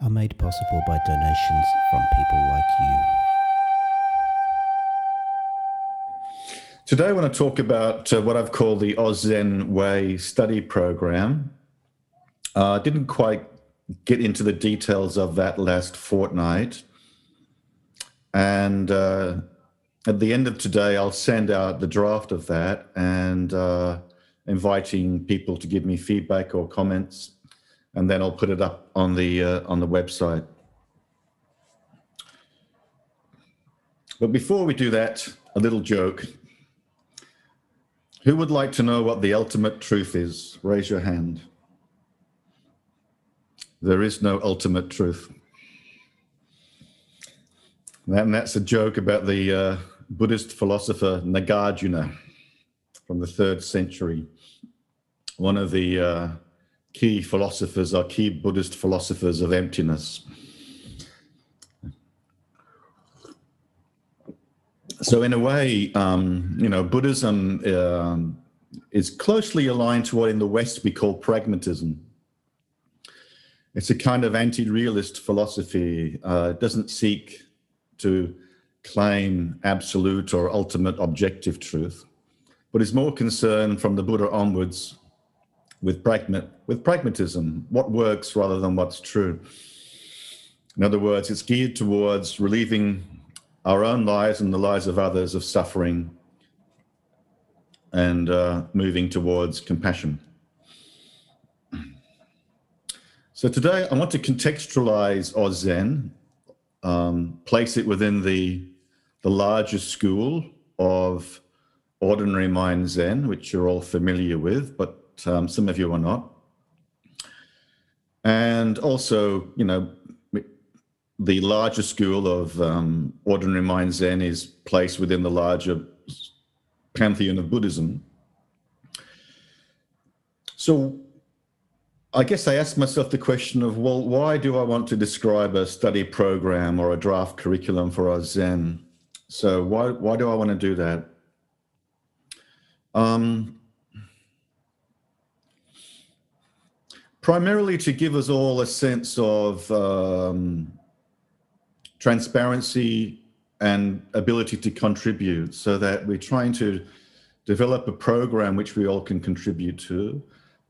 are made possible by donations from people like you. Today, I want to talk about uh, what I've called the Oz Zen Way study program. I uh, didn't quite get into the details of that last fortnight. And uh, at the end of today, I'll send out the draft of that and uh, inviting people to give me feedback or comments and then I'll put it up on the uh, on the website. But before we do that, a little joke. Who would like to know what the ultimate truth is? Raise your hand. There is no ultimate truth. And that's a joke about the uh, Buddhist philosopher Nagarjuna from the third century. One of the uh, key philosophers are key Buddhist philosophers of emptiness. So, in a way, um, you know, Buddhism um, is closely aligned to what in the West we call pragmatism. It's a kind of anti realist philosophy. Uh, it doesn't seek to claim absolute or ultimate objective truth, but is more concerned from the Buddha onwards with, pragma- with pragmatism, what works rather than what's true. In other words, it's geared towards relieving our own lives and the lives of others of suffering and uh, moving towards compassion. So today I want to contextualize Zen, um, place it within the, the larger school of ordinary mind Zen, which you're all familiar with, but um, some of you are not. And also, you know, the larger school of um, ordinary mind Zen is placed within the larger pantheon of Buddhism. So I guess I asked myself the question of, well, why do I want to describe a study program or a draft curriculum for our Zen? So why why do I want to do that? Um, primarily to give us all a sense of um, transparency and ability to contribute so that we're trying to develop a program which we all can contribute to,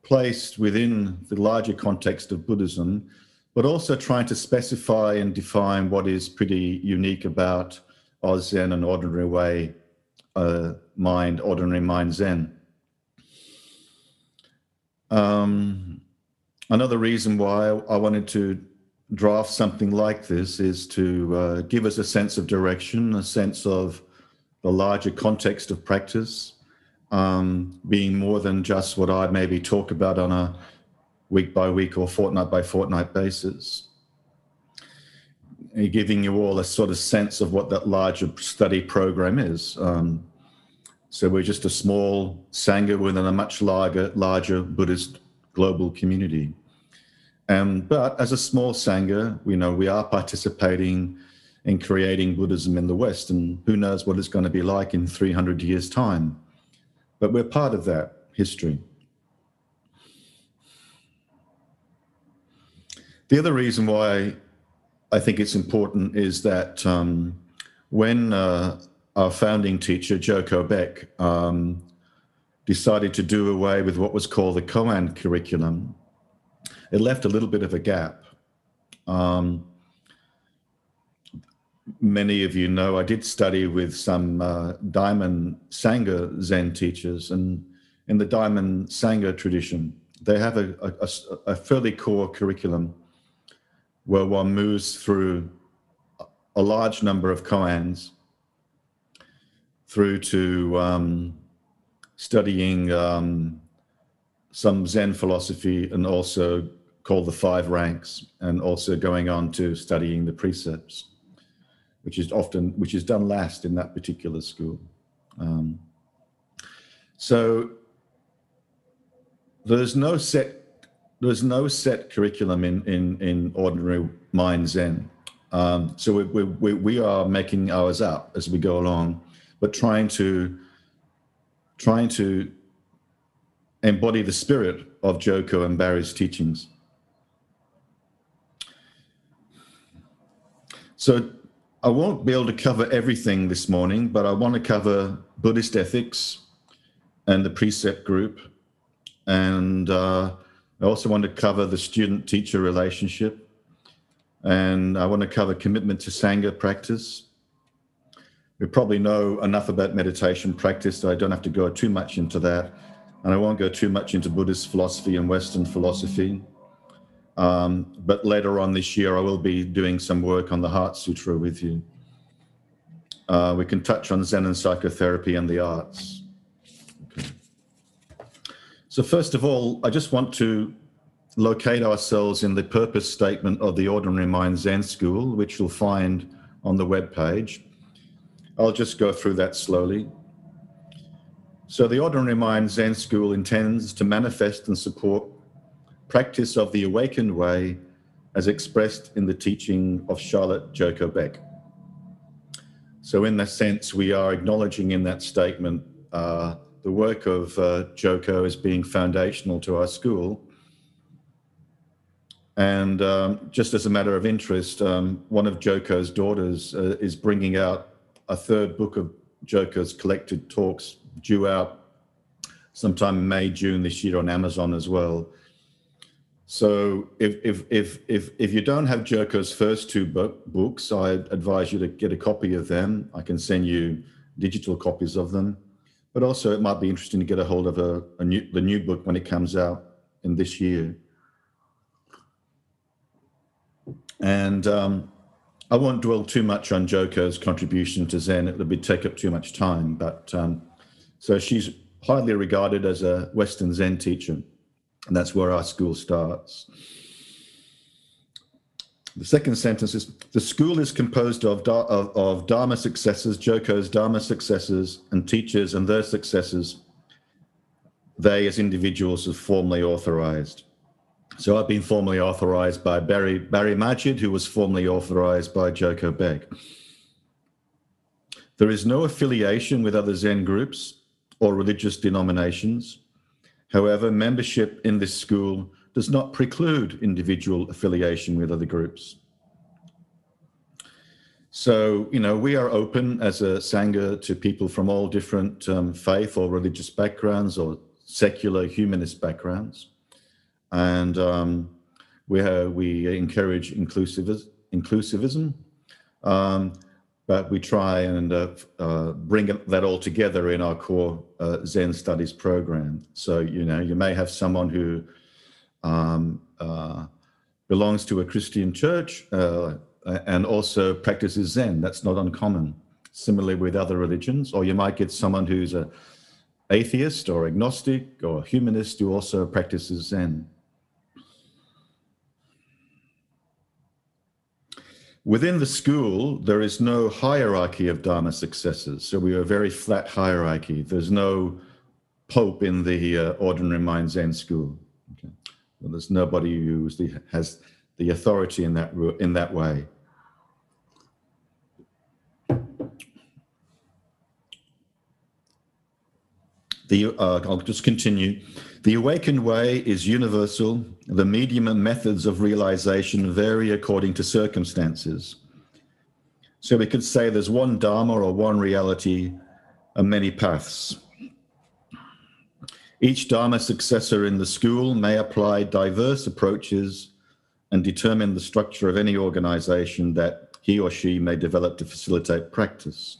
placed within the larger context of Buddhism, but also trying to specify and define what is pretty unique about Oz Zen and ordinary way uh, mind, ordinary mind Zen. Um, another reason why I wanted to draft something like this is to uh, give us a sense of direction, a sense of the larger context of practice, um, being more than just what I maybe talk about on a week by week or fortnight by fortnight basis. Giving you all a sort of sense of what that larger study program is. Um, so we're just a small Sangha within a much larger, larger Buddhist global community. Um, but as a small Sangha, we know we are participating in creating Buddhism in the West, and who knows what it's going to be like in 300 years' time. But we're part of that history. The other reason why I think it's important is that um, when uh, our founding teacher, Joko Beck, um, decided to do away with what was called the Koan curriculum, it left a little bit of a gap. Um, many of you know I did study with some uh, Diamond Sangha Zen teachers, and in the Diamond Sangha tradition, they have a, a, a fairly core curriculum where one moves through a large number of koans through to um, studying um, some Zen philosophy and also called the five ranks, and also going on to studying the precepts, which is often which is done last in that particular school. Um, so there's no set there's no set curriculum in in in ordinary mind Zen. Um, so we, we, we are making ours up as we go along, but trying to trying to embody the spirit of Joko and Barry's teachings. So I won't be able to cover everything this morning, but I want to cover Buddhist ethics and the precept group. And uh, I also want to cover the student teacher relationship. And I want to cover commitment to Sangha practice. We probably know enough about meditation practice, so I don't have to go too much into that. And I won't go too much into Buddhist philosophy and Western philosophy. Um, but later on this year, I will be doing some work on the Heart Sutra with you. Uh, we can touch on Zen and psychotherapy and the arts. Okay. So, first of all, I just want to locate ourselves in the purpose statement of the Ordinary Mind Zen School, which you'll find on the web page. I'll just go through that slowly. So, the Ordinary Mind Zen School intends to manifest and support practice of the awakened way as expressed in the teaching of Charlotte Joko Beck. So, in that sense, we are acknowledging in that statement uh, the work of uh, Joko as being foundational to our school. And um, just as a matter of interest, um, one of Joko's daughters uh, is bringing out a third book of Joko's collected talks due out sometime in May, June this year on Amazon as well. So if if if if if you don't have Joko's first two book, books, I advise you to get a copy of them. I can send you digital copies of them, but also it might be interesting to get a hold of a, a new the new book when it comes out in this year. And um, I won't dwell too much on Joko's contribution to Zen. It would take up too much time. But um, so she's highly regarded as a Western Zen teacher. And that's where our school starts. The second sentence is the school is composed of, of, of Dharma successors, Joko's Dharma successors, and teachers and their successors. They, as individuals, have formally authorized. So I've been formally authorized by Barry, Barry Magid, who was formally authorized by Joko Beck. There is no affiliation with other Zen groups or religious denominations. However, membership in this school does not preclude individual affiliation with other groups. So, you know, we are open as a Sangha to people from all different um, faith or religious backgrounds or secular humanist backgrounds. And um, we, have, we encourage inclusivism. inclusivism. Um, but we try and uh, uh, bring that all together in our core uh, Zen studies program. So, you know, you may have someone who um, uh, belongs to a Christian church uh, and also practices Zen. That's not uncommon. Similarly with other religions, or you might get someone who's a atheist or agnostic or humanist who also practices Zen. Within the school, there is no hierarchy of Dharma successors. So we are a very flat hierarchy. There's no pope in the uh, ordinary mind Zen school. Okay. Well, there's nobody who has the authority in that in that way. The, uh, I'll just continue. The awakened way is universal. The medium and methods of realization vary according to circumstances. So we could say there's one Dharma or one reality and many paths. Each Dharma successor in the school may apply diverse approaches and determine the structure of any organization that he or she may develop to facilitate practice.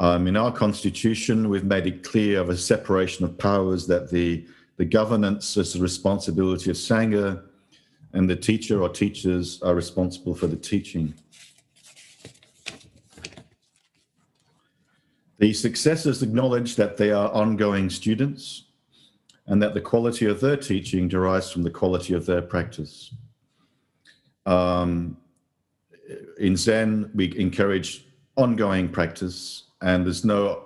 Um, in our constitution, we've made it clear of a separation of powers that the, the governance is the responsibility of Sangha and the teacher or teachers are responsible for the teaching. The successors acknowledge that they are ongoing students and that the quality of their teaching derives from the quality of their practice. Um, in Zen, we encourage ongoing practice, and there's no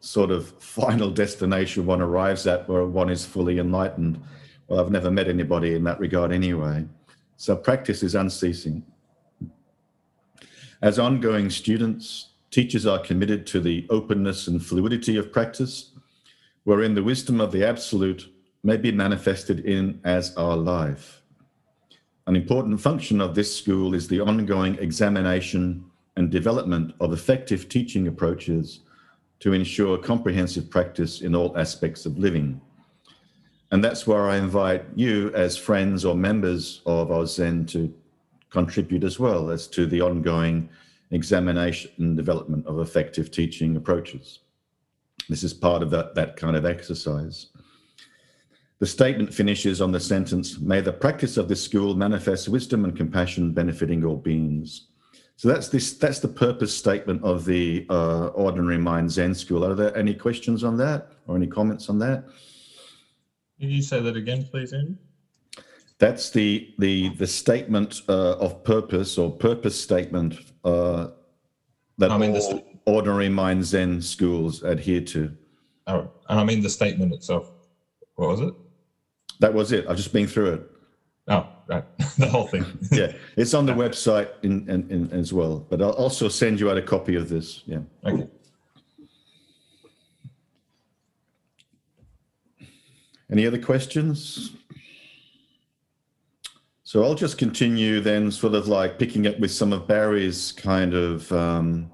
sort of final destination one arrives at where one is fully enlightened. Well, I've never met anybody in that regard anyway. So practice is unceasing. As ongoing students, teachers are committed to the openness and fluidity of practice, wherein the wisdom of the Absolute may be manifested in as our life. An important function of this school is the ongoing examination and development of effective teaching approaches to ensure comprehensive practice in all aspects of living. And that's where I invite you as friends or members of our Zen to contribute as well as to the ongoing examination and development of effective teaching approaches. This is part of that, that kind of exercise. The statement finishes on the sentence, may the practice of this school manifest wisdom and compassion benefiting all beings. So that's this. That's the purpose statement of the uh, Ordinary Mind Zen School. Are there any questions on that or any comments on that? Can you say that again, please, Andy? That's the the the statement uh, of purpose or purpose statement uh, that I mean, all the, Ordinary Mind Zen schools adhere to. Oh, and I mean the statement itself. What was it? That was it. I've just been through it. Right. the whole thing. yeah, it's on the website in, in, in, as well. But I'll also send you out a copy of this. Yeah. Okay. Any other questions? So I'll just continue then, sort of like picking up with some of Barry's kind of um,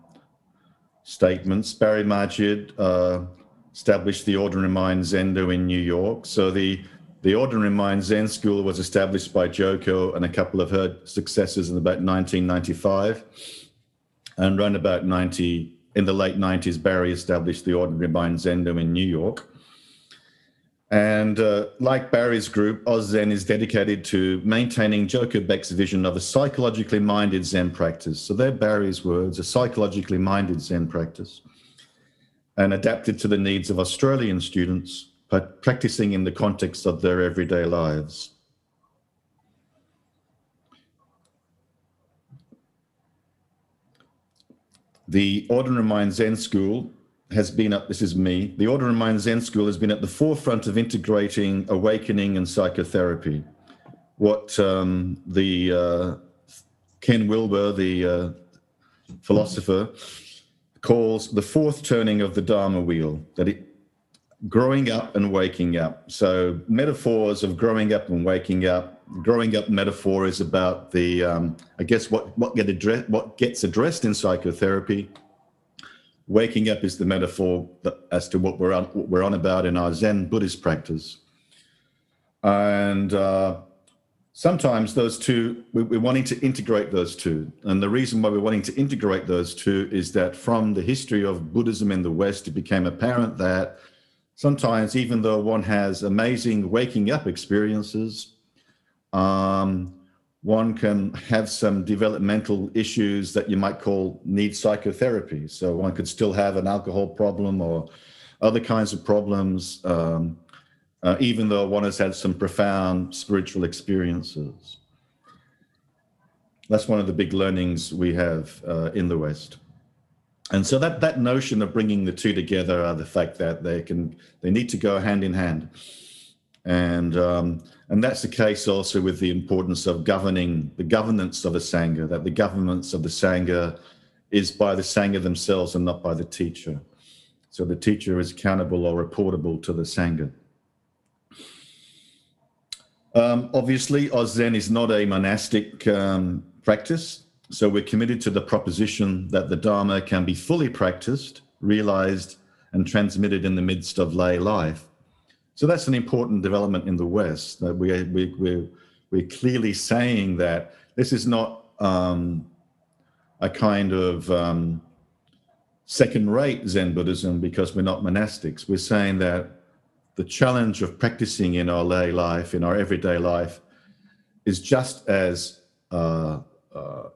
statements. Barry Magid uh, established the Order Ordinary Mind Zendo in New York. So the the Ordinary Mind Zen School was established by Joko and a couple of her successors in about 1995. And around about 90, in the late 90s, Barry established the Ordinary Mind Zendo in New York. And uh, like Barry's group, Oz Zen is dedicated to maintaining Joko Beck's vision of a psychologically minded Zen practice. So they're Barry's words, a psychologically minded Zen practice, and adapted to the needs of Australian students but practicing in the context of their everyday lives. The Ordinary Mind Zen School has been at, this is me, the Ordinary Mind Zen School has been at the forefront of integrating awakening and psychotherapy. What um, the uh, Ken Wilber, the uh, philosopher, calls the fourth turning of the Dharma wheel, that it, growing up and waking up. So metaphors of growing up and waking up. Growing up metaphor is about the, um, I guess, what what get address, what gets addressed in psychotherapy. Waking up is the metaphor as to what we're on what we're on about in our Zen Buddhist practice. And uh, sometimes those two, we, we're wanting to integrate those two. And the reason why we're wanting to integrate those two is that from the history of Buddhism in the West, it became apparent that sometimes even though one has amazing waking up experiences, um, one can have some developmental issues that you might call need psychotherapy. So one could still have an alcohol problem or other kinds of problems, um, uh, even though one has had some profound spiritual experiences. That's one of the big learnings we have uh, in the West and so that that notion of bringing the two together are the fact that they can they need to go hand in hand. And um, and that's the case also with the importance of governing the governance of a sangha that the governance of the sangha is by the sangha themselves and not by the teacher. So the teacher is accountable or reportable to the sangha. Um, obviously zen is not a monastic um, practice so we're committed to the proposition that the Dharma can be fully practiced, realized, and transmitted in the midst of lay life. So that's an important development in the West. That we, we, we're, we're clearly saying that this is not um, a kind of um, second rate Zen Buddhism because we're not monastics. We're saying that the challenge of practicing in our lay life, in our everyday life, is just as uh, uh,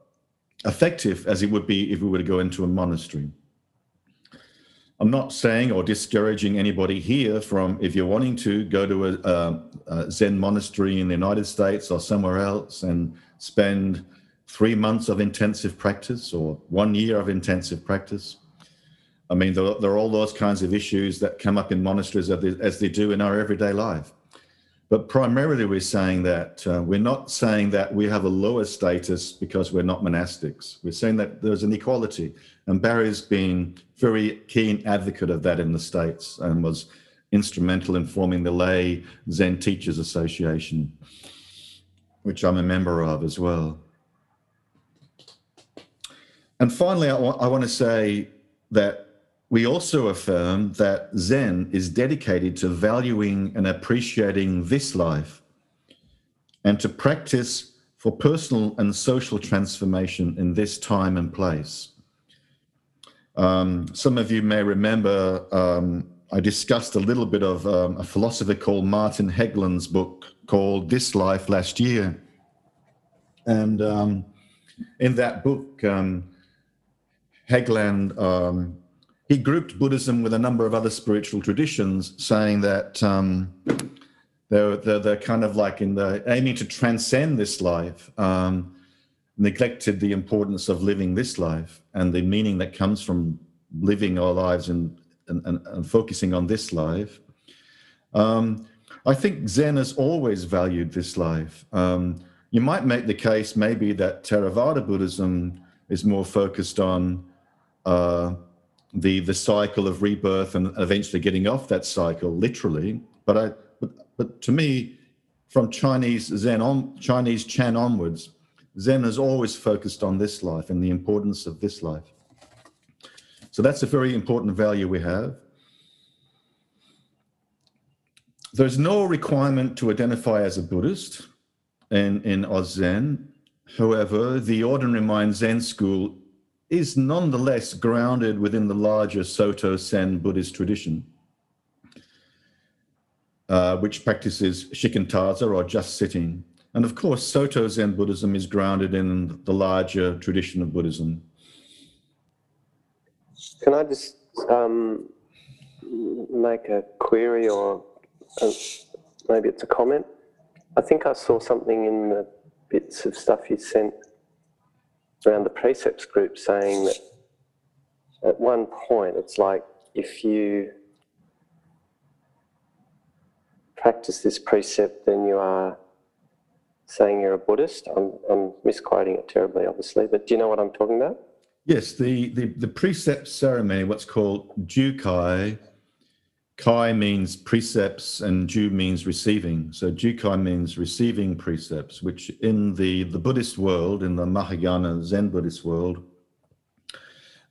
effective as it would be if we were to go into a monastery. I'm not saying or discouraging anybody here from if you're wanting to go to a, a, a, Zen monastery in the United States or somewhere else and spend three months of intensive practice or one year of intensive practice. I mean, there, there are all those kinds of issues that come up in monasteries as they, as they do in our everyday life. But primarily, we're saying that uh, we're not saying that we have a lower status because we're not monastics. We're saying that there's an equality. And Barry's been very keen advocate of that in the States and was instrumental in forming the Lay Zen Teachers Association, which I'm a member of as well. And finally, I, I want to say that we also affirm that Zen is dedicated to valuing and appreciating this life and to practice for personal and social transformation in this time and place. Um, some of you may remember um, I discussed a little bit of um, a philosopher called Martin Hägglund's book called This Life last year. And um, in that book, um, Hägglund um, he grouped Buddhism with a number of other spiritual traditions, saying that um, they're, they're, they're, kind of like in the aiming to transcend this life, um, neglected the importance of living this life and the meaning that comes from living our lives and, and, and, and focusing on this life. Um, I think Zen has always valued this life. Um, you might make the case maybe that Theravada Buddhism is more focused on uh, the the cycle of rebirth and eventually getting off that cycle literally. But i but, but to me from chinese zen on chinese chan onwards zen has always focused on this life and the importance of this life. So that's a very important value we have. There's no requirement to identify as a buddhist in in oz zen. However the ordinary mind zen school is nonetheless grounded within the larger Soto Zen Buddhist tradition, uh, which practices shikantaza or just sitting. And of course, Soto Zen Buddhism is grounded in the larger tradition of Buddhism. Can I just um, make a query or a, maybe it's a comment? I think I saw something in the bits of stuff you sent around the precepts group saying that at one point it's like if you practice this precept, then you are saying you're a Buddhist. I'm, I'm misquoting it terribly, obviously, but do you know what I'm talking about? Yes, the, the, the precept ceremony, what's called Jukai, Kai means precepts and Ju means receiving. So Jukai means receiving precepts, which in the, the Buddhist world, in the Mahayana Zen Buddhist world,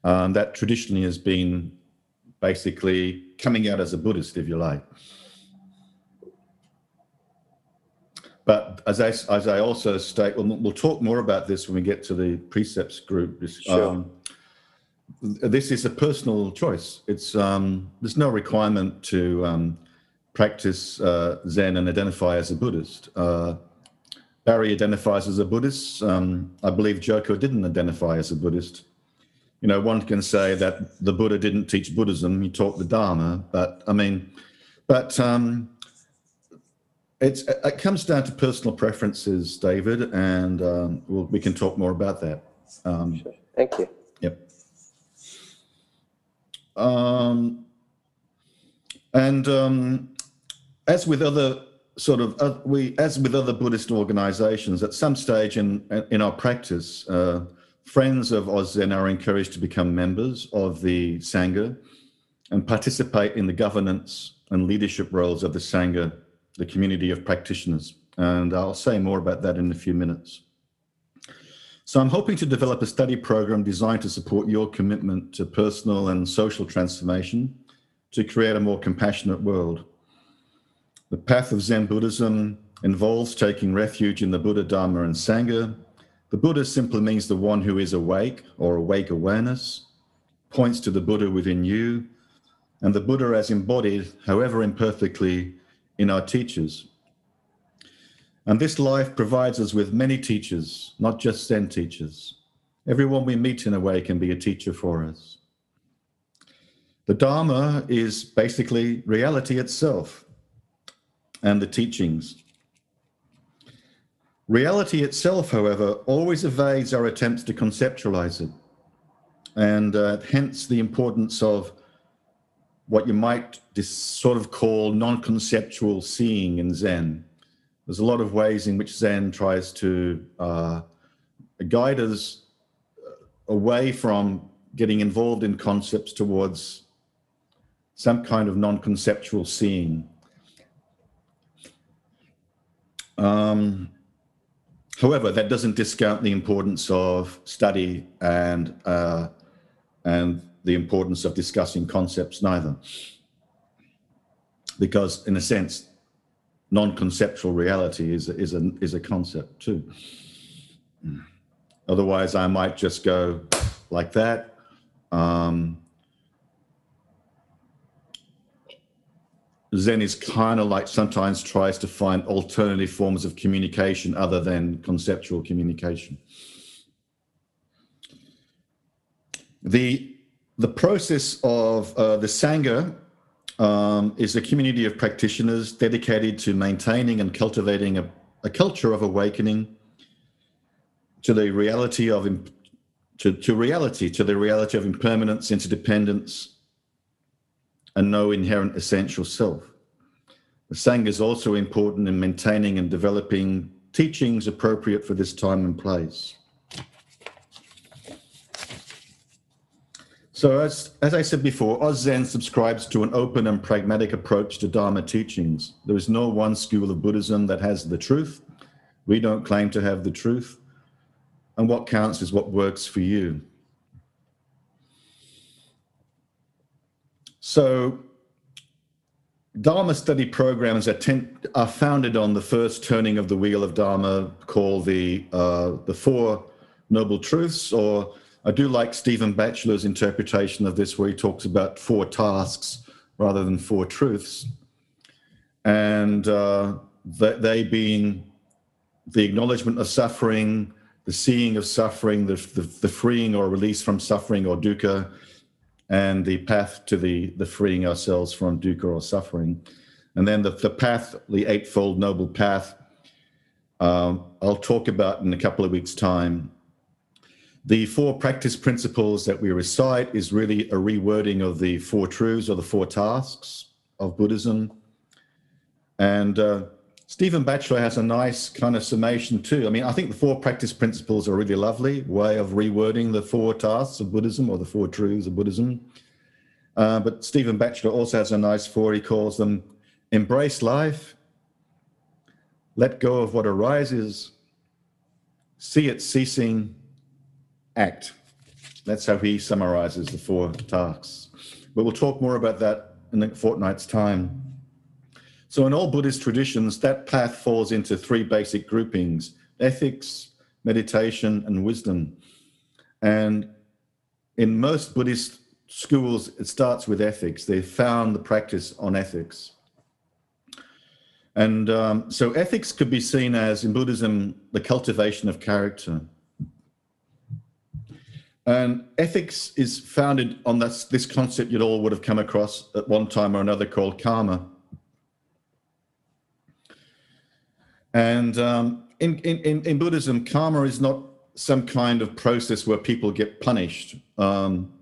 um, that traditionally has been basically coming out as a Buddhist, if you like. But as I, as I also state, we'll, we'll talk more about this when we get to the precepts group. Sure. Um, this is a personal choice. It's um, there's no requirement to um, practice uh, Zen and identify as a Buddhist. Uh, Barry identifies as a Buddhist. Um, I believe Joko didn't identify as a Buddhist. You know, one can say that the Buddha didn't teach Buddhism; he taught the Dharma. But I mean, but um, it's it comes down to personal preferences, David, and um, we'll, we can talk more about that. Um, sure. Thank you. Um, and um, as with other sort of uh, we as with other Buddhist organizations, at some stage in in our practice, uh, friends of Oz Zen are encouraged to become members of the Sangha and participate in the governance and leadership roles of the Sangha, the community of practitioners. And I'll say more about that in a few minutes. So I'm hoping to develop a study program designed to support your commitment to personal and social transformation to create a more compassionate world. The path of Zen Buddhism involves taking refuge in the Buddha, Dharma, and Sangha. The Buddha simply means the one who is awake or awake awareness, points to the Buddha within you, and the Buddha as embodied, however imperfectly, in our teachers. And this life provides us with many teachers, not just Zen teachers. Everyone we meet in a way can be a teacher for us. The Dharma is basically reality itself and the teachings. Reality itself, however, always evades our attempts to conceptualize it, and uh, hence the importance of what you might sort of call non conceptual seeing in Zen. There's a lot of ways in which Zen tries to uh, guide us away from getting involved in concepts towards some kind of non conceptual seeing. Um, However, that doesn't discount the importance of study and uh, and the importance of discussing concepts neither, because in a sense, non-conceptual reality is is a is a concept too. Otherwise, I might just go like that. Um, Zen is kind of like sometimes tries to find alternative forms of communication other than conceptual communication. The, the process of uh, the Sangha um, is a community of practitioners dedicated to maintaining and cultivating a, a culture of awakening to the reality of to, to reality, to the reality of impermanence, interdependence, and no inherent essential self. The Sangha is also important in maintaining and developing teachings appropriate for this time and place. So as, as I said before, Oz Zen subscribes to an open and pragmatic approach to Dharma teachings. There is no one school of Buddhism that has the truth. We don't claim to have the truth. And what counts is what works for you. So Dharma study programs are, ten, are, founded on the first turning of the wheel of Dharma called the, uh, the Four Noble Truths, or I do like Stephen Batchelor's interpretation of this where he talks about four tasks rather than four truths. And uh, they being the acknowledgement of suffering, the seeing of suffering, the, the, the freeing or release from suffering or dukkha, and the path to the, the freeing ourselves from dukkha or suffering. And then the, the path, the Eightfold Noble Path, um, I'll talk about in a couple of weeks' time. The four practice principles that we recite is really a rewording of the four truths or the four tasks of Buddhism. And uh, Stephen Batchelor has a nice kind of summation too. I mean, I think the four practice principles are a really lovely way of rewording the four tasks of Buddhism or the four truths of Buddhism. Uh, but Stephen Batchelor also has a nice four. He calls them embrace life, let go of what arises, see it ceasing, act. That's how he summarizes the four tasks. But we'll talk more about that in a fortnight's time. So in all Buddhist traditions, that path falls into three basic groupings, ethics, meditation, and wisdom. And in most Buddhist schools, it starts with ethics. They found the practice on ethics. And um, so ethics could be seen as, in Buddhism, the cultivation of character. And ethics is founded on this, this concept you all would have come across at one time or another called karma. And um, in, in, in Buddhism, karma is not some kind of process where people get punished. Um,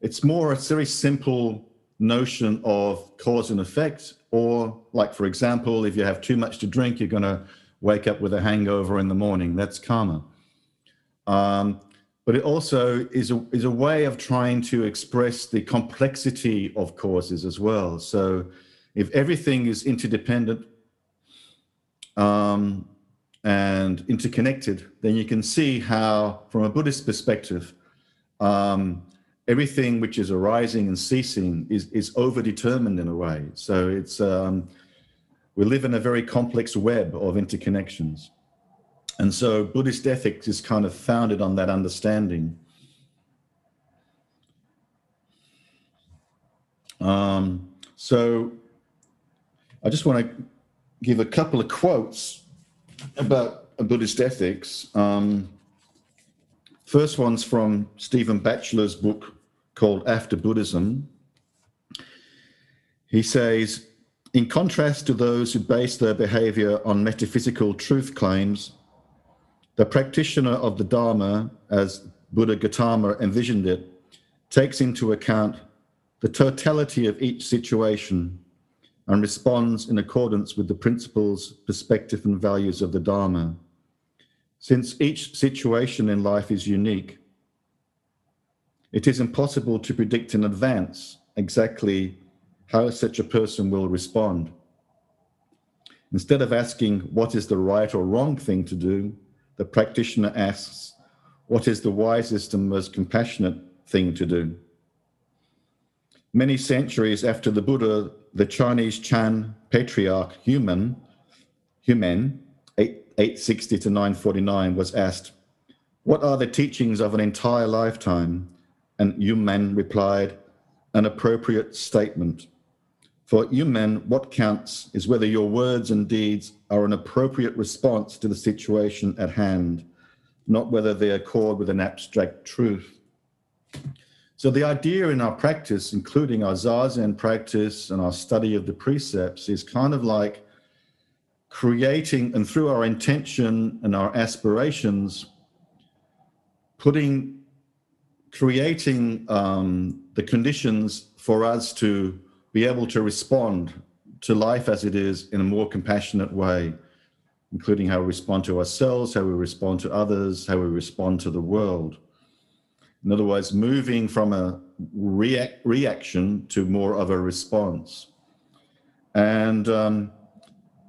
it's more a very simple notion of cause and effect, or like, for example, if you have too much to drink, you're going to wake up with a hangover in the morning. That's karma. Um, but it also is a, is a way of trying to express the complexity of causes as well. So if everything is interdependent, um, and interconnected, then you can see how, from a Buddhist perspective, um, everything which is arising and ceasing is, is overdetermined in a way. So it's um, we live in a very complex web of interconnections. And so Buddhist ethics is kind of founded on that understanding. Um, so I just want to give a couple of quotes about Buddhist ethics. Um, first one's from Stephen Batchelor's book called After Buddhism. He says, in contrast to those who base their behavior on metaphysical truth claims, the practitioner of the Dharma, as Buddha Gautama envisioned it, takes into account the totality of each situation and responds in accordance with the principles, perspective, and values of the Dharma. Since each situation in life is unique, it is impossible to predict in advance exactly how such a person will respond. Instead of asking what is the right or wrong thing to do, the practitioner asks what is the wisest and most compassionate thing to do. Many centuries after the Buddha, the Chinese Chan patriarch Yunmen, Yunmen 860 to 949 was asked, What are the teachings of an entire lifetime? And Yunmen replied, An appropriate statement. For Yunmen, what counts is whether your words and deeds are an appropriate response to the situation at hand, not whether they accord with an abstract truth. So the idea in our practice, including our Zazen practice and our study of the precepts, is kind of like creating, and through our intention and our aspirations, putting, creating um, the conditions for us to be able to respond to life as it is in a more compassionate way, including how we respond to ourselves, how we respond to others, how we respond to the world. In other words, moving from a react, reaction to more of a response. And um,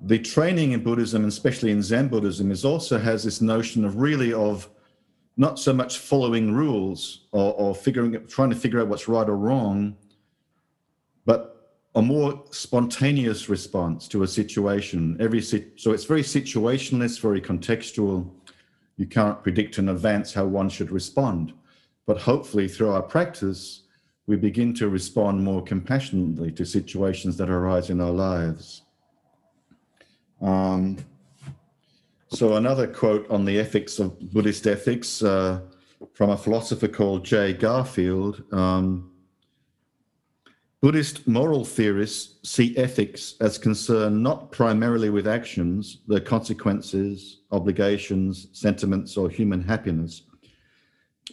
the training in Buddhism, especially in Zen Buddhism, is also has this notion of really of not so much following rules or, or figuring, trying to figure out what's right or wrong, but a more spontaneous response to a situation. Every so it's very situationless, very contextual. You can't predict in advance how one should respond. But hopefully, through our practice, we begin to respond more compassionately to situations that arise in our lives. Um, so, another quote on the ethics of Buddhist ethics uh, from a philosopher called Jay Garfield. Um, Buddhist moral theorists see ethics as concerned not primarily with actions, their consequences, obligations, sentiments, or human happiness,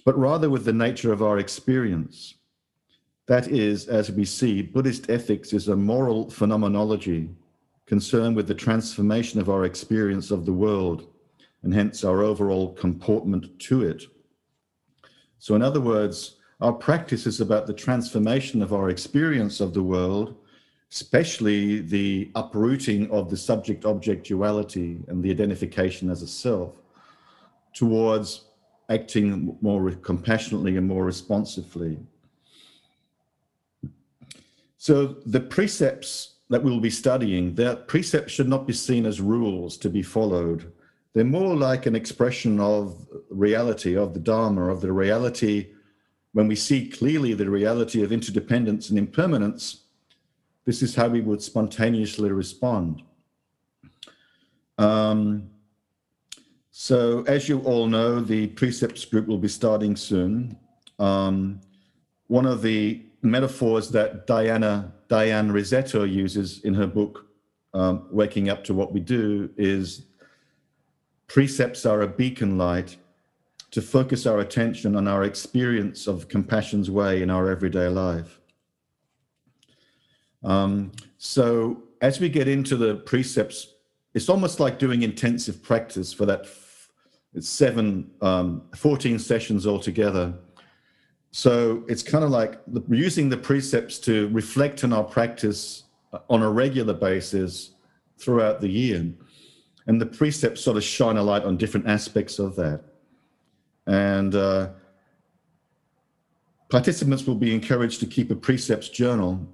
but rather with the nature of our experience. That is, as we see, Buddhist ethics is a moral phenomenology concerned with the transformation of our experience of the world and hence our overall comportment to it. So, in other words, our practice is about the transformation of our experience of the world, especially the uprooting of the subject object duality and the identification as a self, towards acting more compassionately and more responsively. So the precepts that we'll be studying, their precepts should not be seen as rules to be followed. They're more like an expression of reality, of the Dharma, of the reality. When we see clearly the reality of interdependence and impermanence, this is how we would spontaneously respond. Um, so, as you all know, the precepts group will be starting soon. Um, one of the metaphors that Diana Diane Rizzetto uses in her book um, "Waking Up to What We Do" is precepts are a beacon light to focus our attention on our experience of compassion's way in our everyday life. Um, so, as we get into the precepts, it's almost like doing intensive practice for that it's seven, um, 14 sessions altogether. So it's kind of like the, using the precepts to reflect on our practice uh, on a regular basis throughout the year. And the precepts sort of shine a light on different aspects of that. And uh, participants will be encouraged to keep a precepts journal,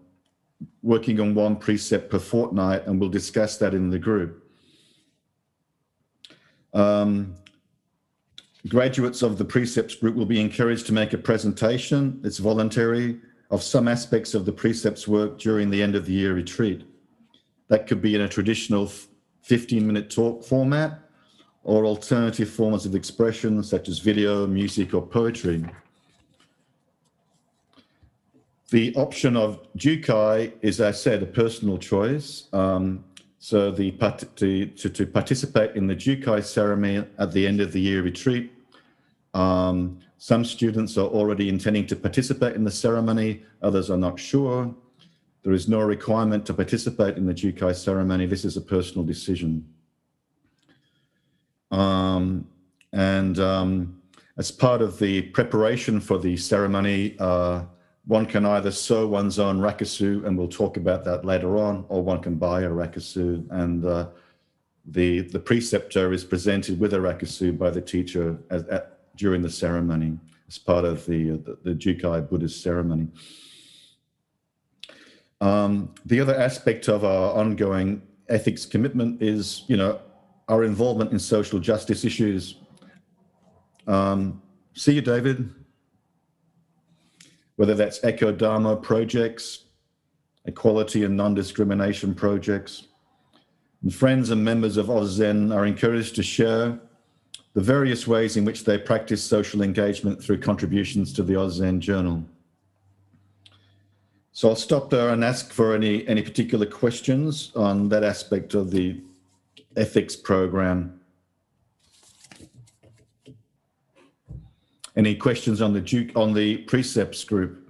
working on one precept per fortnight, and we'll discuss that in the group. Um, Graduates of the precepts group will be encouraged to make a presentation, it's voluntary, of some aspects of the precepts work during the end of the year retreat. That could be in a traditional 15 minute talk format or alternative forms of expression such as video, music, or poetry. the option of Jukai is, as I said, a personal choice. Um, so the to, to, to, participate in the Jukai ceremony at the end of the year retreat, um, some students are already intending to participate in the ceremony, others are not sure. There is no requirement to participate in the Jukai ceremony. This is a personal decision. Um, and um, as part of the preparation for the ceremony, uh, one can either sew one's own rakusu, and we'll talk about that later on, or one can buy a rakusu. And uh, the, the preceptor is presented with a rakusu by the teacher as, at, during the ceremony as part of the, the, the Jukai Buddhist ceremony. Um, the other aspect of our ongoing ethics commitment is, you know, our involvement in social justice issues. Um, see you, David. Whether that's Eco Dharma projects, equality and non-discrimination projects. And friends and members of AusZen are encouraged to share the various ways in which they practice social engagement through contributions to the AusZen Journal. So I'll stop there and ask for any, any particular questions on that aspect of the ethics program. Any questions on the Duke on the precepts group?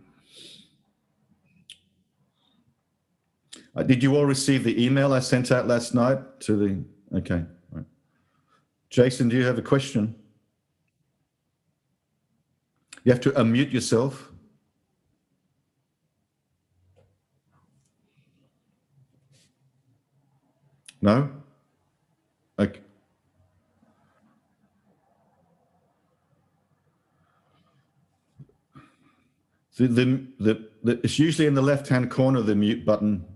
Uh, did you all receive the email I sent out last night to the, okay. Right. Jason, do you have a question? You have to unmute yourself. No? Okay. So the, the, the, it's usually in the left-hand corner, the mute button.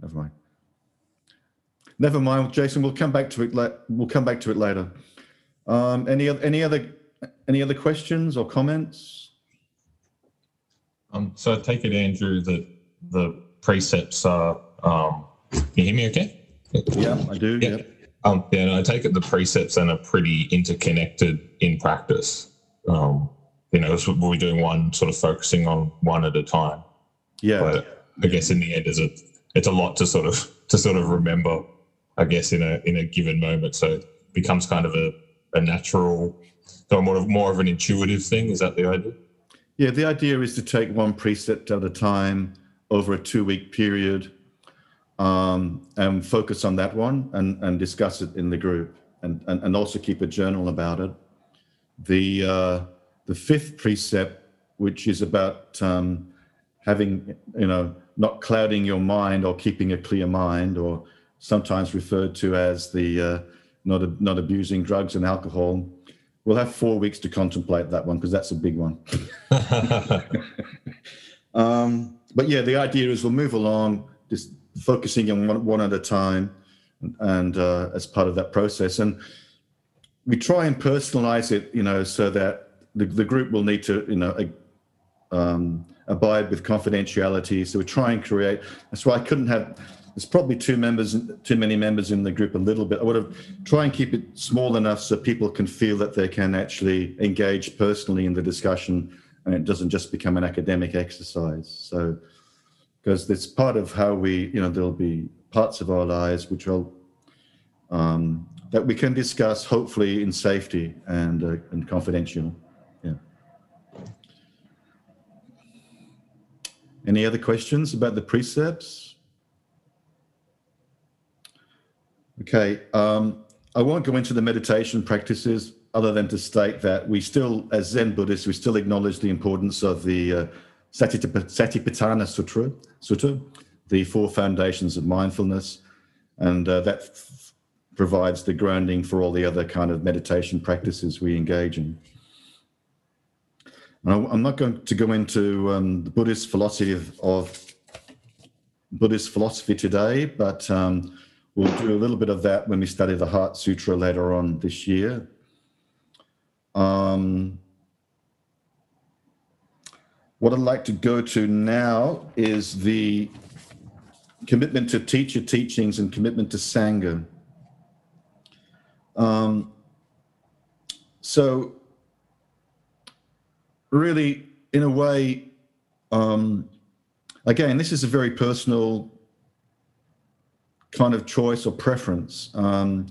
Never mind. Never mind, Jason. We'll come back to it. We'll come back to it later. Um, any any other any other questions or comments? Um, so take it, Andrew, that the precepts are. Um, can you hear me? Okay. Yeah, I do. Yeah. Um, yeah, and I take it the precepts and are pretty interconnected in practice. Um, you know, so we're doing one sort of focusing on one at a time. Yeah. But I guess in the end, is it it's a lot to sort of to sort of remember. I guess in a in a given moment, so it becomes kind of a, a natural, so more of more of an intuitive thing. Is that the idea? Yeah, the idea is to take one precept at a time over a two week period um, and focus on that one and, and discuss it in the group and, and, and also keep a journal about it. The, uh, the fifth precept, which is about um, having, you know, not clouding your mind or keeping a clear mind, or sometimes referred to as the uh, not, not abusing drugs and alcohol, we'll have four weeks to contemplate that one because that's a big one. um, but yeah, the idea is we'll move along, just focusing on one, one at a time, and uh, as part of that process, and we try and personalize it, you know, so that the, the group will need to, you know, um, abide with confidentiality. So we try and create. That's why I couldn't have there's probably two members, too many members in the group a little bit. I would have try and keep it small enough so people can feel that they can actually engage personally in the discussion and it doesn't just become an academic exercise. So, because it's part of how we, you know, there'll be parts of our lives which will, um, that we can discuss hopefully in safety and, uh, and confidential. Yeah. Any other questions about the precepts? Okay, um, I won't go into the meditation practices other than to state that we still, as Zen Buddhists, we still acknowledge the importance of the uh, Satipatthana Sutra, Sutta, the four foundations of mindfulness, and uh, that provides the grounding for all the other kind of meditation practices we engage in. And I'm not going to go into um, the Buddhist philosophy of, of, Buddhist philosophy today, but um, We'll do a little bit of that when we study the Heart Sutra later on this year. Um, what I'd like to go to now is the commitment to teacher teachings and commitment to Sangha. Um, so really, in a way, um, again, this is a very personal kind of choice or preference. Um,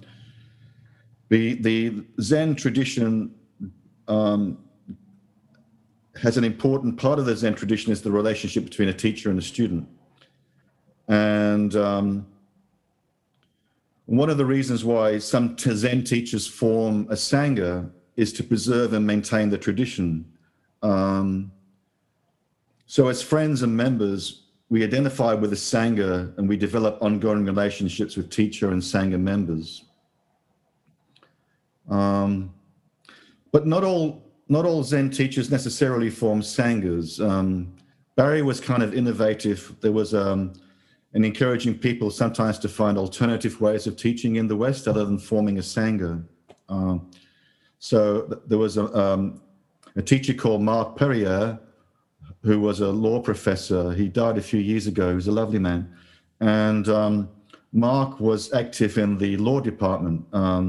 the, the Zen tradition um, has an important part of the Zen tradition is the relationship between a teacher and a student. And um, one of the reasons why some Zen teachers form a Sangha is to preserve and maintain the tradition. Um, so as friends and members, we identify with the Sangha and we develop ongoing relationships with teacher and Sangha members. Um, but not all not all Zen teachers necessarily form Sanghas. Um, Barry was kind of innovative. There was um, an encouraging people sometimes to find alternative ways of teaching in the West other than forming a Sangha. Um, so th there was a, um, a, teacher called Mark Perrier who was a law professor. He died a few years ago. He was a lovely man. And um, Mark was active in the law department um,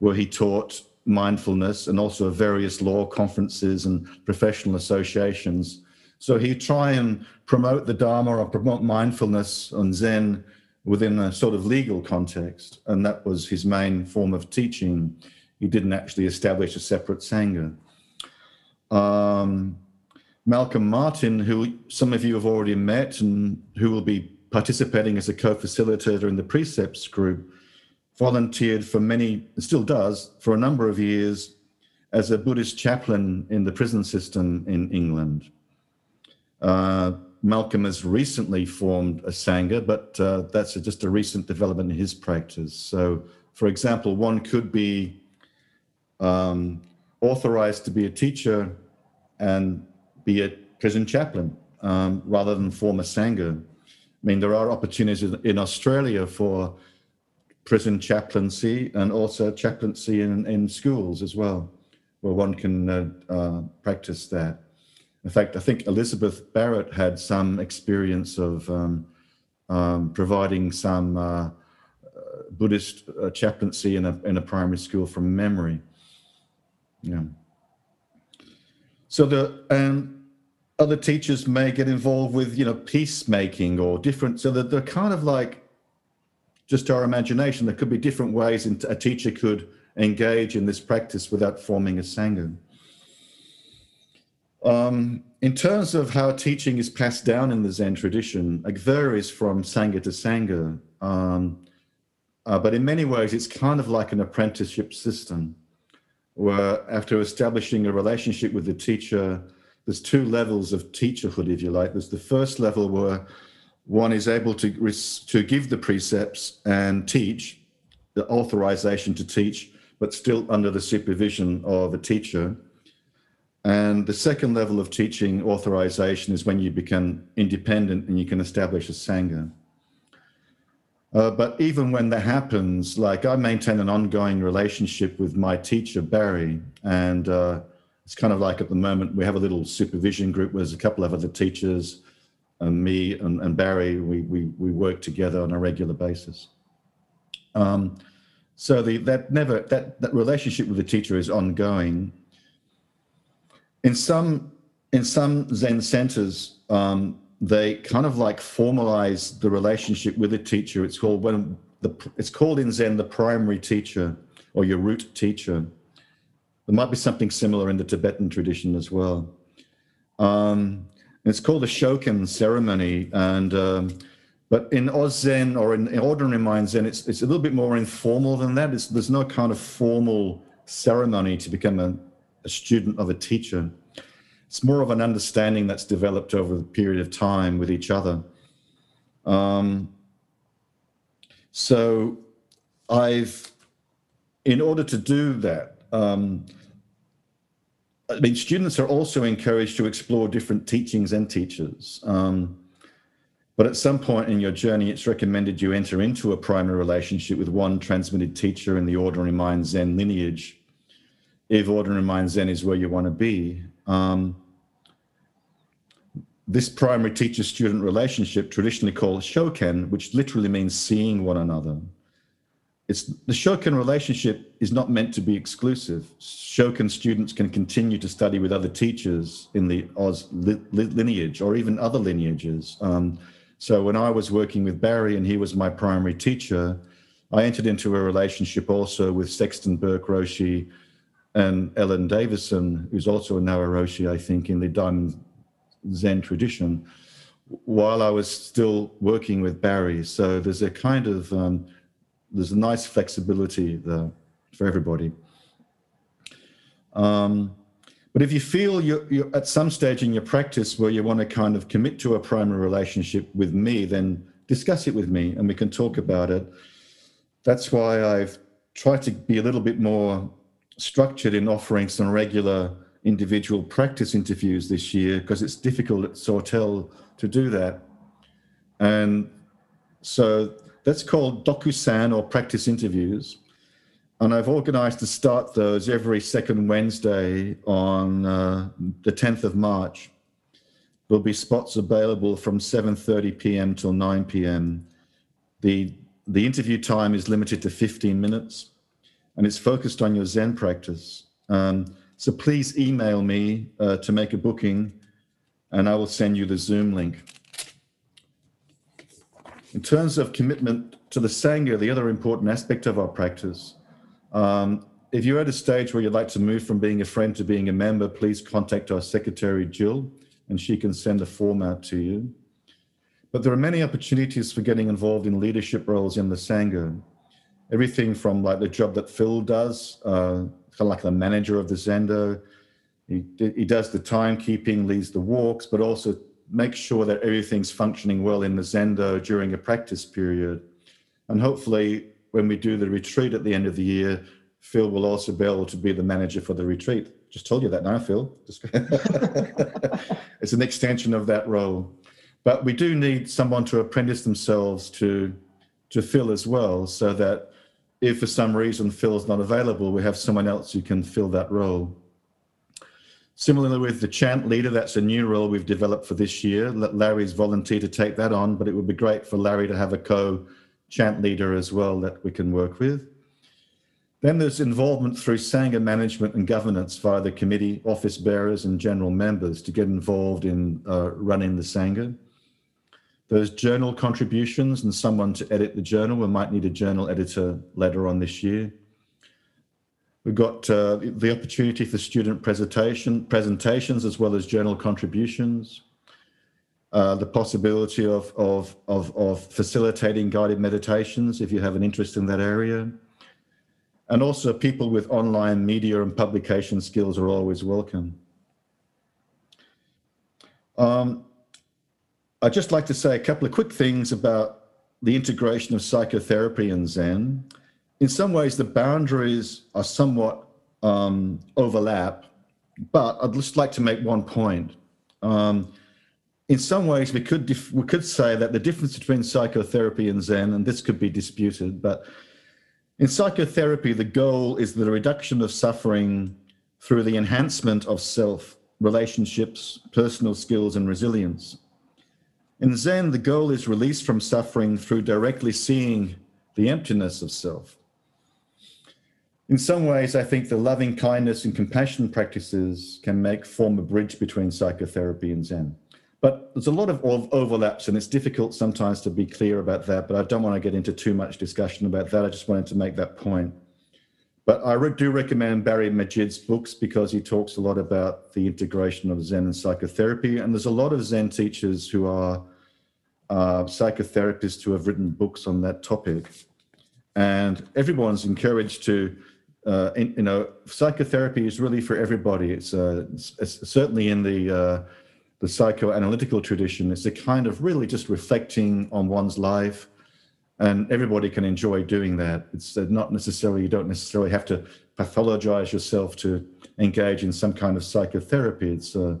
where he taught mindfulness and also various law conferences and professional associations. So he'd try and promote the Dharma or promote mindfulness and Zen within a sort of legal context. And that was his main form of teaching. He didn't actually establish a separate Sangha. Um, Malcolm Martin, who some of you have already met and who will be participating as a co-facilitator in the precepts group, volunteered for many, still does, for a number of years as a Buddhist chaplain in the prison system in England. Uh, Malcolm has recently formed a Sangha, but uh, that's a, just a recent development in his practice. So, for example, one could be um, authorized to be a teacher and be a prison chaplain um, rather than form a Sangha. I mean, there are opportunities in Australia for prison chaplaincy and also chaplaincy in, in schools as well, where one can uh, uh, practice that. In fact, I think Elizabeth Barrett had some experience of um, um, providing some uh, Buddhist uh, chaplaincy in a, in a primary school from memory. Yeah. So the and other teachers may get involved with you know peacemaking or different. So that they're kind of like just to our imagination. There could be different ways a teacher could engage in this practice without forming a sangha. Um, in terms of how teaching is passed down in the Zen tradition, it varies from sangha to sangha. Um, uh, but in many ways, it's kind of like an apprenticeship system where after establishing a relationship with the teacher, there's two levels of teacherhood, if you like. There's the first level where one is able to, to give the precepts and teach, the authorization to teach, but still under the supervision of a teacher. And the second level of teaching authorization is when you become independent and you can establish a Sangha. Uh, but even when that happens, like I maintain an ongoing relationship with my teacher, Barry, and uh, it's kind of like at the moment we have a little supervision group where there's a couple of other teachers and me and, and Barry, we, we, we work together on a regular basis. Um, so the, that never, that, that relationship with the teacher is ongoing. In some, in some Zen centers, um, they kind of like formalize the relationship with the teacher. It's called when the it's called in Zen the primary teacher or your root teacher. There might be something similar in the Tibetan tradition as well. Um, it's called the Shoken ceremony, and um, but in AusZen or in, in, ordinary mind Zen, it's it's a little bit more informal than that. It's, there's no kind of formal ceremony to become a, a student of a teacher it's more of an understanding that's developed over a period of time with each other. Um, so I've, in order to do that, um, I mean, students are also encouraged to explore different teachings and teachers. Um, but at some point in your journey, it's recommended you enter into a primary relationship with one transmitted teacher in the ordinary mind Zen lineage, if ordinary mind Zen is where you want to be. Um, this primary teacher-student relationship, traditionally called shoken, which literally means seeing one another, it's the Shoken relationship is not meant to be exclusive. Shoken students can continue to study with other teachers in the Oz li- lineage or even other lineages. Um, so when I was working with Barry and he was my primary teacher, I entered into a relationship also with Sexton Burke Roshi and Ellen Davison, who's also a Nawa Roshi, I think, in the Diamond Zen tradition, while I was still working with Barry. So there's a kind of um, there's a nice flexibility there for everybody. Um, but if you feel you're, you're, at some stage in your practice where you want to kind of commit to a primary relationship with me, then discuss it with me and we can talk about it. That's why I've tried to be a little bit more structured in offering some regular individual practice interviews this year because it's difficult at Sawtell to do that. And so that's called Dokusan or practice interviews. And I've organized to start those every second Wednesday on uh, the 10th of March. There'll be spots available from 7.30 p.m. till 9 p.m. The, the interview time is limited to 15 minutes and it's focused on your Zen practice. Um, so please email me uh, to make a booking and I will send you the Zoom link. In terms of commitment to the Sangha, the other important aspect of our practice, um, if you're at a stage where you'd like to move from being a friend to being a member, please contact our secretary, Jill, and she can send a form out to you. But there are many opportunities for getting involved in leadership roles in the Sangha. Everything from like the job that Phil does, uh, kind of like the manager of the Zendo. He, he does the timekeeping, leads the walks, but also make sure that everything's functioning well in the Zendo during a practice period. And hopefully, when we do the retreat at the end of the year, Phil will also be able to be the manager for the retreat. Just told you that now, Phil. it's an extension of that role. But we do need someone to apprentice themselves to, to Phil as well, so that if for some reason Phil's not available, we have someone else who can fill that role. Similarly with the chant leader, that's a new role we've developed for this year. Larry's volunteered to take that on, but it would be great for Larry to have a co-chant leader as well that we can work with. Then there's involvement through Sangha management and governance via the committee, office bearers and general members to get involved in uh, running the Sangha. There's journal contributions and someone to edit the journal. We might need a journal editor later on this year. We've got uh, the opportunity for student presentation, presentations as well as journal contributions. Uh, the possibility of, of, of, of, facilitating guided meditations if you have an interest in that area. And also people with online media and publication skills are always welcome. Um, I'd just like to say a couple of quick things about the integration of psychotherapy and Zen in some ways the boundaries are somewhat um, overlap, but I'd just like to make one point. Um, in some ways, we could we could say that the difference between psychotherapy and Zen, and this could be disputed, but in psychotherapy, the goal is the reduction of suffering through the enhancement of self, relationships, personal skills, and resilience. In Zen, the goal is release from suffering through directly seeing the emptiness of self in some ways, I think the loving kindness and compassion practices can make form a bridge between psychotherapy and Zen. But there's a lot of overlaps, and it's difficult sometimes to be clear about that. But I don't want to get into too much discussion about that. I just wanted to make that point. But I do recommend Barry Magid's books because he talks a lot about the integration of Zen and psychotherapy. And there's a lot of Zen teachers who are uh, psychotherapists who have written books on that topic. And everyone's encouraged to uh, in, you know, psychotherapy is really for everybody. It's, uh, it's, it's certainly in the uh, the psychoanalytical tradition. It's a kind of really just reflecting on one's life, and everybody can enjoy doing that. It's uh, not necessarily you don't necessarily have to pathologize yourself to engage in some kind of psychotherapy. It's uh,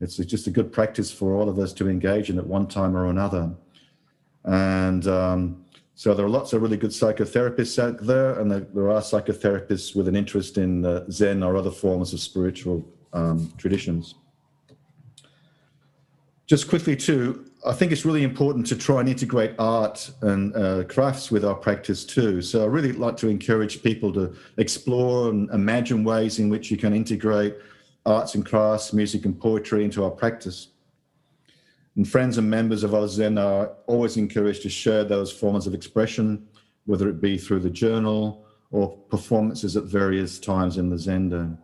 it's just a good practice for all of us to engage in at one time or another, and um, so there are lots of really good psychotherapists out there, and there, are psychotherapists with an interest in uh, Zen or other forms of spiritual um, traditions. Just quickly, too, I think it's really important to try and integrate art and uh, crafts with our practice too. So I really like to encourage people to explore and imagine ways in which you can integrate arts and crafts, music and poetry into our practice. And friends and members of AusZen are always encouraged to share those forms of expression, whether it be through the journal or performances at various times in the Zendo.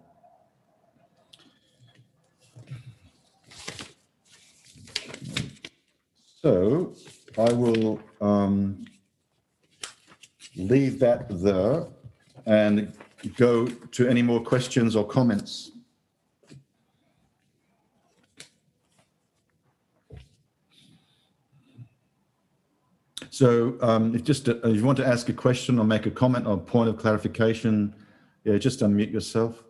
So I will um, leave that there and go to any more questions or comments. So um, if just uh, if you want to ask a question or make a comment or point of clarification, yeah, just unmute yourself.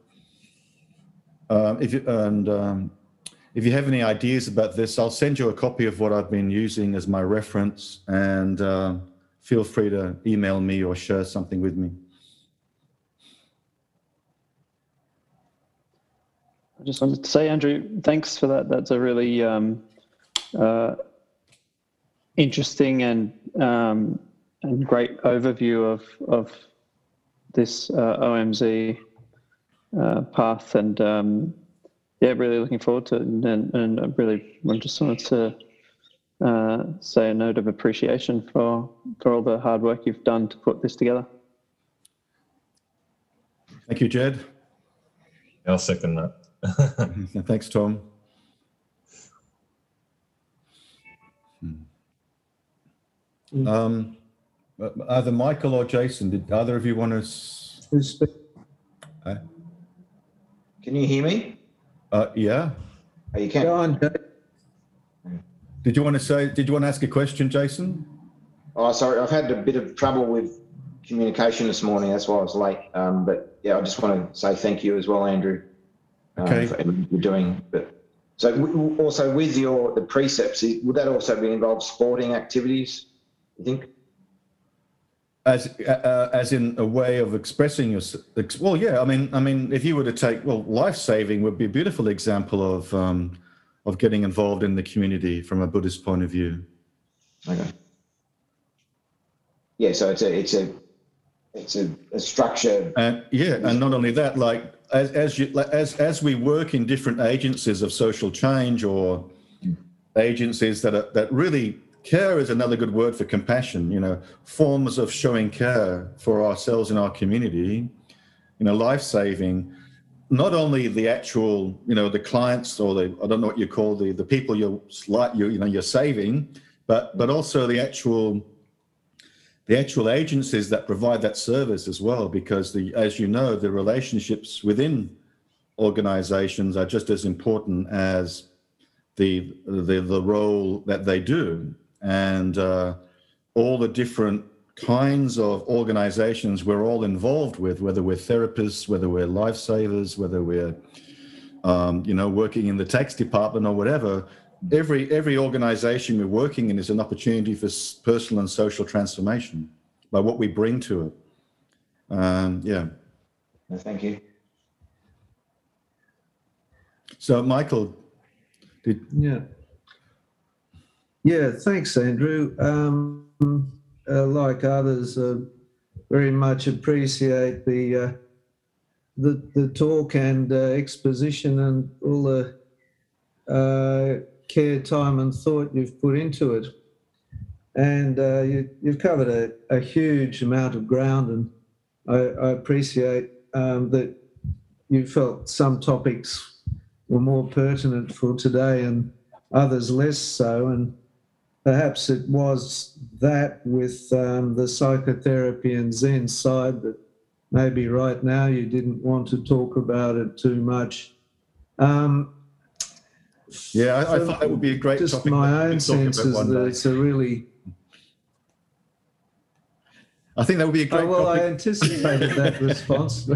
Um, if you, and um, if you have any ideas about this, I'll send you a copy of what I've been using as my reference, and uh, feel free to email me or share something with me. I just wanted to say, Andrew, thanks for that. That's a really um, uh, interesting and um, and great overview of of this uh, OMZ uh, path, and um, yeah, really looking forward to it. And and, and I really I just wanted to uh, say a note of appreciation for for all the hard work you've done to put this together. Thank you, Jed. I'll second that. Thanks, Tom. Um, either Michael or Jason, did either of you want to? s- Who's speaking? Uh, Can you hear me? uh, yeah. Oh, you can. Go on, Did you want to say? Did you want to ask a question, Jason? Oh, sorry. I've had a bit of trouble with communication this morning. That's why I was late. Um, but yeah, I just want to say thank you as well, Andrew, um, Okay. for everything you're doing. But so w- w- also with your the precepts, would that also be involved sporting activities? You think? As uh, uh, as in a way of expressing your. Well, yeah. I mean, I mean, if you were to take well, life saving would be a beautiful example of um, of getting involved in the community from a Buddhist point of view. Okay. Yeah. So it's a it's a it's a, a structure. And yeah, and not only that, like as as you as as we work in different agencies of social change or agencies that are that really care is another good word for compassion. You know, forms of showing care for ourselves and our community. You know, life saving. Not only the actual, you know, the clients or the I don't know what you call the the people you're you you know you're saving, but but also the actual the actual agencies that provide that service as well, because the, as you know, the relationships within organizations are just as important as the the, the role that they do, and uh, all the different kinds of organizations we're all involved with, whether we're therapists, whether we're lifesavers, whether we're um, you know working in the tax department or whatever. Every every organization we're working in is an opportunity for personal and social transformation by what we bring to it. Um, yeah. Thank you. So, Michael, did Yeah. Yeah, thanks, Andrew. Um, uh, like others, uh, very much appreciate the uh, the the talk and uh, exposition and all the uh, care, time, and thought you've put into it. And uh, you, you've covered a, a huge amount of ground, and I, I appreciate um, that you felt some topics were more pertinent for today and others less so. And perhaps it was that with um, the psychotherapy and Zen side that maybe right now you didn't want to talk about it too much. Um, yeah, I, I thought that would be a great just topic. my own sense is that day. it's a really I think that would be a great oh, well, I anticipated that response.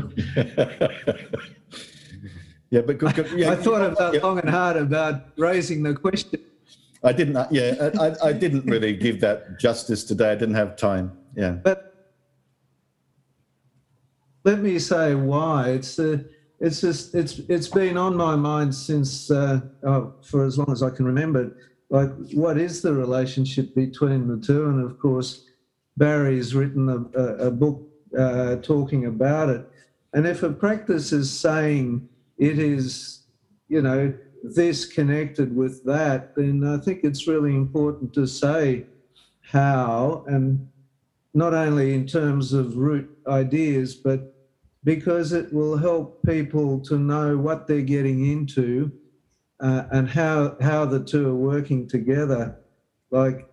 yeah, but good. good yeah, I thought about yeah, long and hard about raising the question. I didn't. uh, Yeah, I, I- I didn't really give that justice today. I didn't have time. Yeah. But let me say why. It's uh, it's just it's it's been on my mind since uh, oh, for as long as I can remember. like what is the relationship between the two? And of course, Barry's written a, a, a book uh, talking about it. And if a practice is saying it is, you know, this connected with that, then I think it's really important to say how and not only in terms of root ideas, but because it will help people to know what they're getting into uh, and how how the two are working together. Like,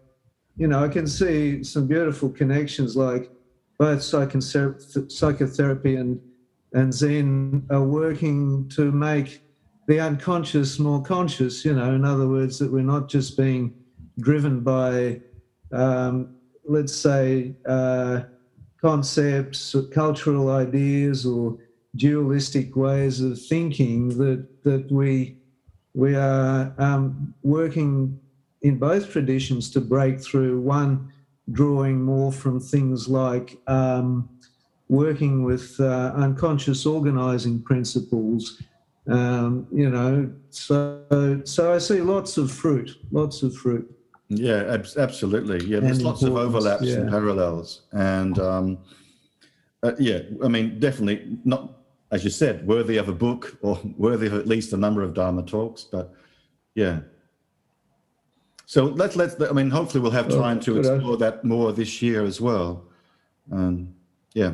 you know, I can see some beautiful connections, like both psychotherapy and and Zen are working to make the unconscious more conscious. You know, in other words, that we're not just being driven by, um, let's say, uh, concepts, cultural ideas, or dualistic ways of thinking. That that we we are um, working in both traditions to break through. One drawing more from things like um, working with uh, unconscious organizing principles. Um, you know, so so I see lots of fruit, lots of fruit. Yeah, ab- absolutely. Yeah, there's And lots of overlaps and parallels, and um, uh, yeah, I mean, definitely not, as you said, worthy of a book or worthy of at least a number of Dharma talks. But yeah, so let's let's. I mean, hopefully, we'll have time to explore that more this year as well. Um, yeah,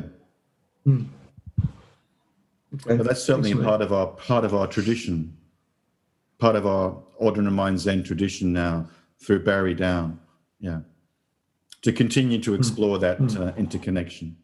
Okay. but that's certainly mate. part of our part of our tradition, part of our ordinary mind Zen tradition now through Barry Down. Yeah, to continue to explore that uh, interconnection.